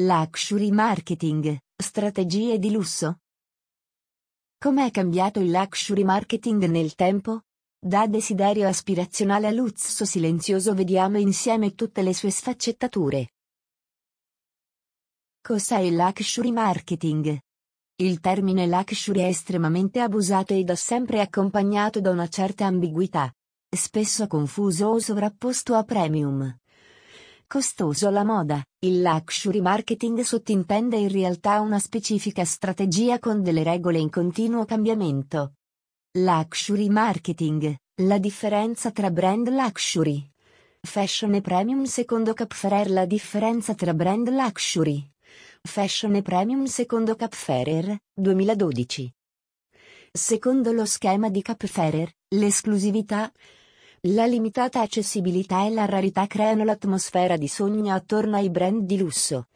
Luxury marketing, strategie di lusso. Com'è cambiato il luxury marketing nel tempo? Da desiderio aspirazionale a lusso silenzioso vediamo insieme tutte le sue sfaccettature. Cos'è il luxury marketing? Il termine luxury è estremamente abusato e da sempre accompagnato da una certa ambiguità, spesso confuso o sovrapposto a premium costoso alla moda. Il luxury marketing sottintende in realtà una specifica strategia con delle regole in continuo cambiamento. Luxury marketing, la differenza tra brand luxury. Fashion e premium secondo Capferer La differenza tra brand luxury. Fashion e premium secondo Capferer, 2012. Secondo lo schema di Capferer, l'esclusività, la limitata accessibilità e la rarità creano l'atmosfera di sogno attorno ai brand di lusso,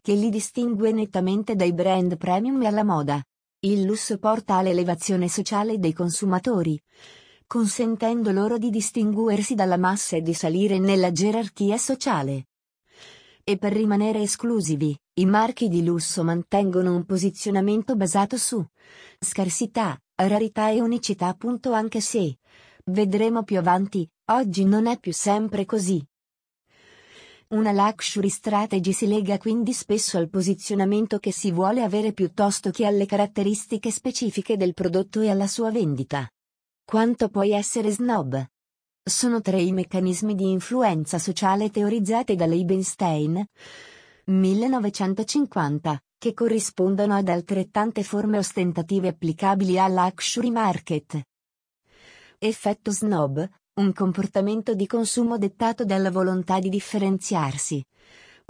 che li distingue nettamente dai brand premium e alla moda. Il lusso porta all'elevazione sociale dei consumatori, consentendo loro di distinguersi dalla massa e di salire nella gerarchia sociale. E per rimanere esclusivi, i marchi di lusso mantengono un posizionamento basato su scarsità, rarità e unicità. Anche se, Vedremo più avanti, oggi non è più sempre così. Una luxury strategy si lega quindi spesso al posizionamento che si vuole avere piuttosto che alle caratteristiche specifiche del prodotto e alla sua vendita. Quanto puoi essere snob? Sono tre i meccanismi di influenza sociale teorizzati da Leibenstein 1950, che corrispondono ad altrettante forme ostentative applicabili al luxury market. Effetto snob, un comportamento di consumo dettato dalla volontà di differenziarsi.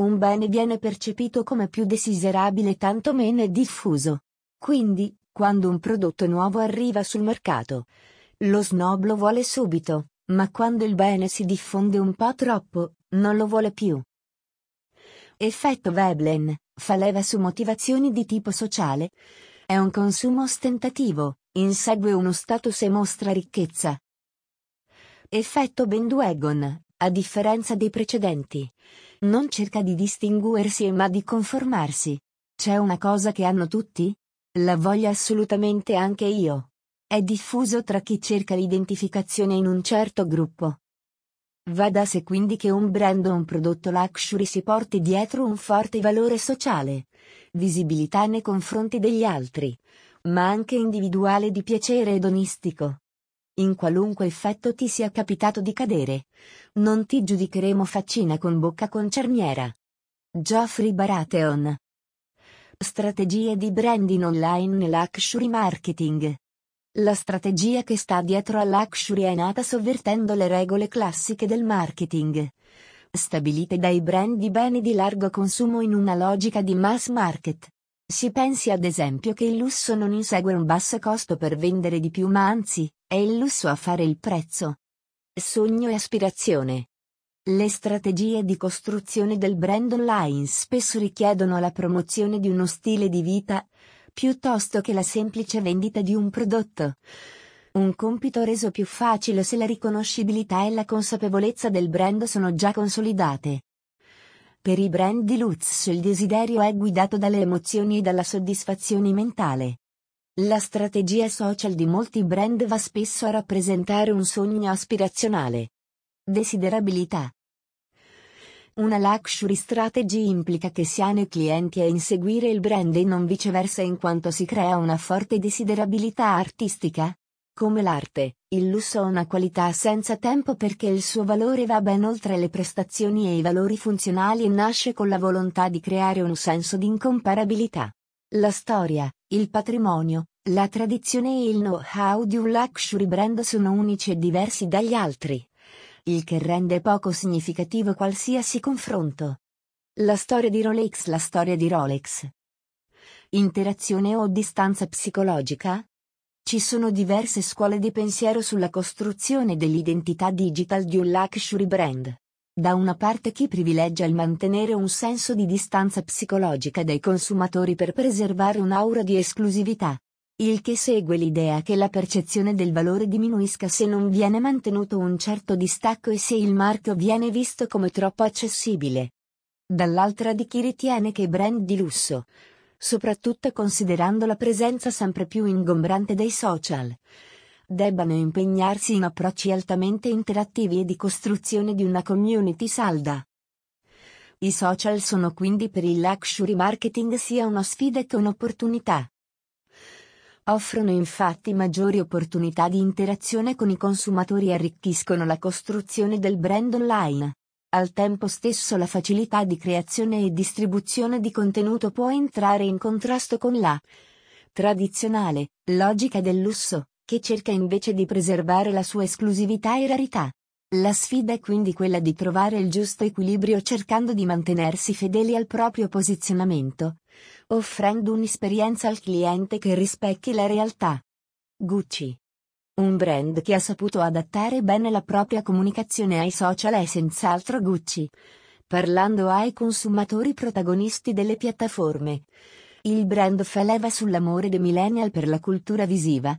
Un bene viene percepito come più desiderabile tanto meno è diffuso. Quindi, quando un prodotto nuovo arriva sul mercato, lo snob lo vuole subito, ma quando il bene si diffonde un po' troppo, non lo vuole più. Effetto Veblen, fa leva su motivazioni di tipo sociale. È un consumo ostentativo, Insegue uno status e mostra ricchezza. Effetto Bandwagon, a differenza dei precedenti. Non cerca di distinguersi ma di conformarsi. C'è una cosa che hanno tutti? La voglio assolutamente anche io. È diffuso tra chi cerca l'identificazione in un certo gruppo. Va da sé quindi che un brand o un prodotto luxury si porti dietro un forte valore sociale, visibilità nei confronti degli altri, ma anche individuale di piacere edonistico. In qualunque effetto ti sia capitato di cadere, non ti giudicheremo faccina con bocca con cerniera. Geoffrey Baratheon. Strategie di branding online e luxury marketing. La strategia che sta dietro al luxury è nata sovvertendo le regole classiche del marketing, stabilite dai brand di beni di largo consumo in una logica di mass market. Si pensi ad esempio che il lusso non insegue un basso costo per vendere di più ma anzi, è il lusso a fare il prezzo. Sogno e aspirazione. Le strategie di costruzione del brand online spesso richiedono la promozione di uno stile di vita, piuttosto che la semplice vendita di un prodotto. Un compito reso più facile se la riconoscibilità e la consapevolezza del brand sono già consolidate. Per i brand di lusso il desiderio è guidato dalle emozioni e dalla soddisfazione mentale. La strategia social di molti brand va spesso a rappresentare un sogno aspirazionale. Desiderabilità. Una luxury strategy implica che siano i clienti a inseguire il brand e non viceversa in quanto si crea una forte desiderabilità artistica, come l'arte, il lusso ha una qualità senza tempo perché il suo valore va ben oltre le prestazioni e i valori funzionali e nasce con la volontà di creare un senso di incomparabilità. La storia, il patrimonio, la tradizione e il know-how di un luxury brand sono unici e diversi dagli altri. Il che rende poco significativo qualsiasi confronto. La storia di Rolex La storia di Rolex. Interazione o distanza psicologica? Ci sono diverse scuole di pensiero sulla costruzione dell'identità digital di un luxury brand. Da una parte chi privilegia il mantenere un senso di distanza psicologica dai consumatori per preservare un'aura di esclusività. Il che segue l'idea che la percezione del valore diminuisca se non viene mantenuto un certo distacco e se il marchio viene visto come troppo accessibile. dall'altra di chi ritiene che brand di lusso, soprattutto considerando la presenza sempre più ingombrante dei social, debbano impegnarsi in approcci altamente interattivi e di costruzione di una community salda. I social sono quindi per il luxury marketing sia una sfida che un'opportunità. Offrono infatti maggiori opportunità di interazione con i consumatori e arricchiscono la costruzione del brand online. Al tempo stesso la facilità di creazione e distribuzione di contenuto può entrare in contrasto con la tradizionale logica del lusso, che cerca invece di preservare la sua esclusività e rarità. La sfida è quindi quella di trovare il giusto equilibrio cercando di mantenersi fedeli al proprio posizionamento, offrendo un'esperienza al cliente che rispecchi la realtà. Gucci. Un brand che ha saputo adattare bene la propria comunicazione ai social è senz'altro Gucci. Parlando ai consumatori protagonisti delle piattaforme. Il brand fa leva sull'amore dei millennial per la cultura visiva,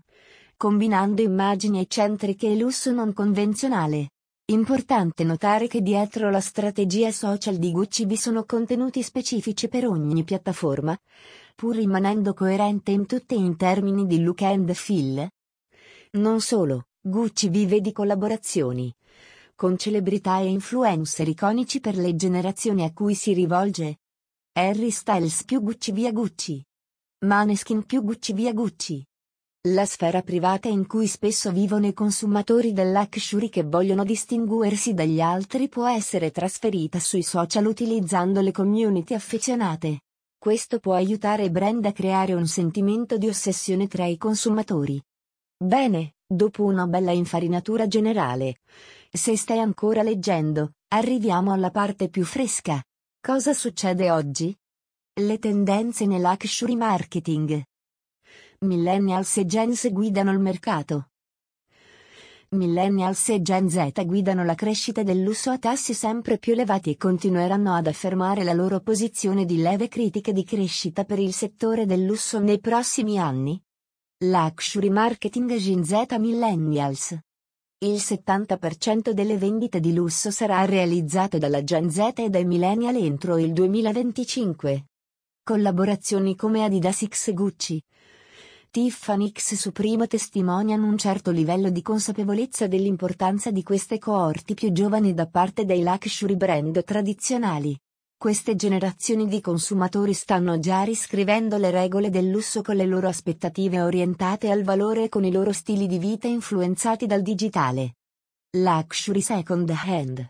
combinando immagini eccentriche e lusso non convenzionale. Importante notare che dietro la strategia social di Gucci vi sono contenuti specifici per ogni piattaforma, pur rimanendo coerente in tutte in termini di look and feel. Non solo, Gucci vive di collaborazioni con celebrità e influencer iconici per le generazioni a cui si rivolge. Harry Styles più Gucci via Gucci. Maneskin più Gucci via Gucci. La sfera privata in cui spesso vivono i consumatori del luxury che vogliono distinguersi dagli altri può essere trasferita sui social utilizzando le community affezionate. Questo può aiutare brand a creare un sentimento di ossessione tra i consumatori. Bene, dopo una bella infarinatura generale. Se stai ancora leggendo, arriviamo alla parte più fresca. Cosa succede oggi? Le tendenze nel marketing. Millennials e Gen Z guidano il mercato. Millennials e Gen Z guidano la crescita del lusso a tassi sempre più elevati e continueranno ad affermare la loro posizione di leve critiche di crescita per il settore del lusso nei prossimi anni. Luxury Marketing Gen Z Millennials. Il 70% delle vendite di lusso sarà realizzato dalla Gen Z e dai millennial entro il 2025. Collaborazioni come Adidas X Gucci, Tiffany X Supreme testimoniano un certo livello di consapevolezza dell'importanza di queste coorti più giovani da parte dei luxury brand tradizionali. Queste generazioni di consumatori stanno già riscrivendo le regole del lusso con le loro aspettative orientate al valore e con i loro stili di vita influenzati dal digitale. Luxury second hand.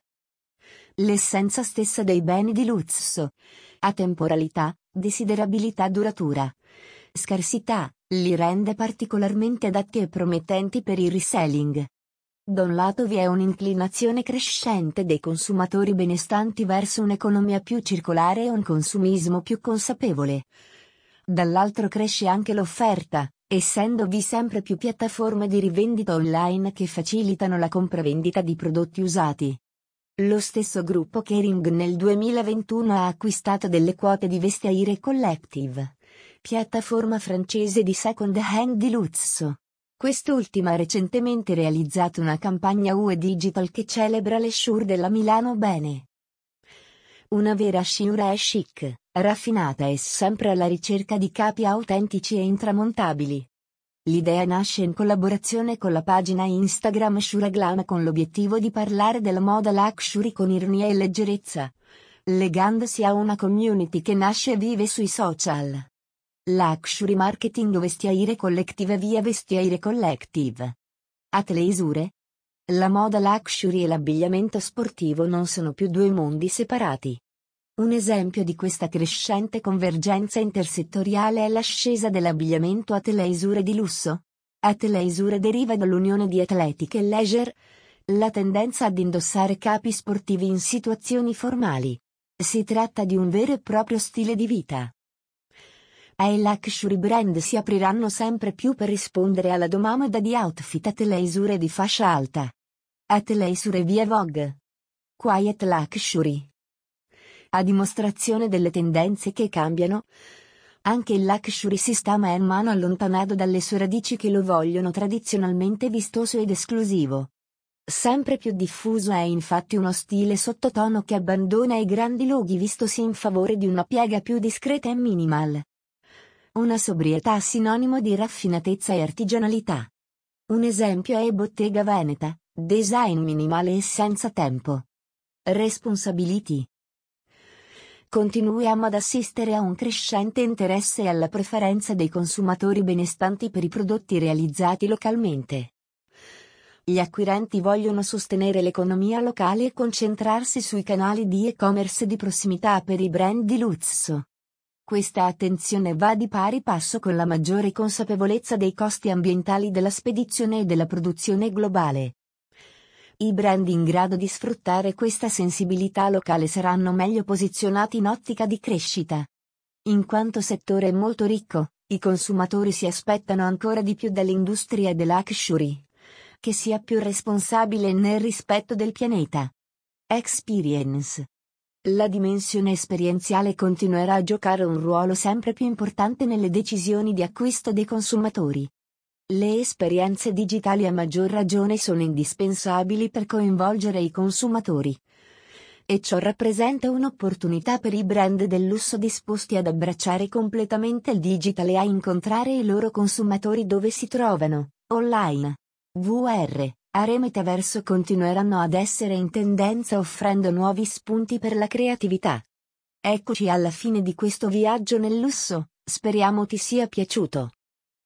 L'essenza stessa dei beni di lusso. Atemporalità, desiderabilità duratura. Scarsità, li rende particolarmente adatti e promettenti per il reselling. Da un lato vi è un'inclinazione crescente dei consumatori benestanti verso un'economia più circolare e un consumismo più consapevole. Dall'altro cresce anche l'offerta, essendovi sempre più piattaforme di rivendita online che facilitano la compravendita di prodotti usati. Lo stesso gruppo Kering nel 2021 ha acquistato delle quote di Vestiaire Collective piattaforma francese di second hand di lusso. Quest'ultima ha recentemente realizzato una campagna UE Digital che celebra le Shure della Milano Bene. Una vera Shure è chic, raffinata e sempre alla ricerca di capi autentici e intramontabili. L'idea nasce in collaborazione con la pagina Instagram Shura Glam con l'obiettivo di parlare della moda luxury con ironia e leggerezza, legandosi a una community che nasce e vive sui social. Luxury Marketing Vestiaire Collective via Vestiaire Collective. Atleisure? La moda luxury e l'abbigliamento sportivo non sono più due mondi separati. Un esempio di questa crescente convergenza intersettoriale è l'ascesa dell'abbigliamento atleisure di lusso. Atleisure deriva dall'unione di atletica e leisure, la tendenza ad indossare capi sportivi in situazioni formali. Si tratta di un vero e proprio stile di vita ai luxury brand si apriranno sempre più per rispondere alla domanda di outfit athleisure di fascia alta. Athleisure via Vogue. Quiet Luxury. A dimostrazione delle tendenze che cambiano, anche il luxury si sta man mano allontanando dalle sue radici che lo vogliono tradizionalmente vistoso ed esclusivo. Sempre più diffuso è infatti uno stile sottotono che abbandona i grandi loghi vistosi in favore di una piega più discreta e minimal. Una sobrietà sinonimo di raffinatezza e artigianalità. Un esempio è Bottega Veneta, design minimale e senza tempo. Responsability. Continuiamo ad assistere a un crescente interesse e alla preferenza dei consumatori benestanti per i prodotti realizzati localmente. Gli acquirenti vogliono sostenere l'economia locale e concentrarsi sui canali di e-commerce di prossimità per i brand di lusso. Questa attenzione va di pari passo con la maggiore consapevolezza dei costi ambientali della spedizione e della produzione globale. I brand in grado di sfruttare questa sensibilità locale saranno meglio posizionati in ottica di crescita. In quanto settore molto ricco, i consumatori si aspettano ancora di più dall'industria della che sia più responsabile nel rispetto del pianeta. Experience. La dimensione esperienziale continuerà a giocare un ruolo sempre più importante nelle decisioni di acquisto dei consumatori. Le esperienze digitali a maggior ragione sono indispensabili per coinvolgere i consumatori. E ciò rappresenta un'opportunità per i brand del lusso disposti ad abbracciare completamente il digital e a incontrare i loro consumatori dove si trovano, online. VR, Are Metaverso continueranno ad essere in tendenza offrendo nuovi spunti per la creatività. Eccoci alla fine di questo viaggio nel lusso, speriamo ti sia piaciuto.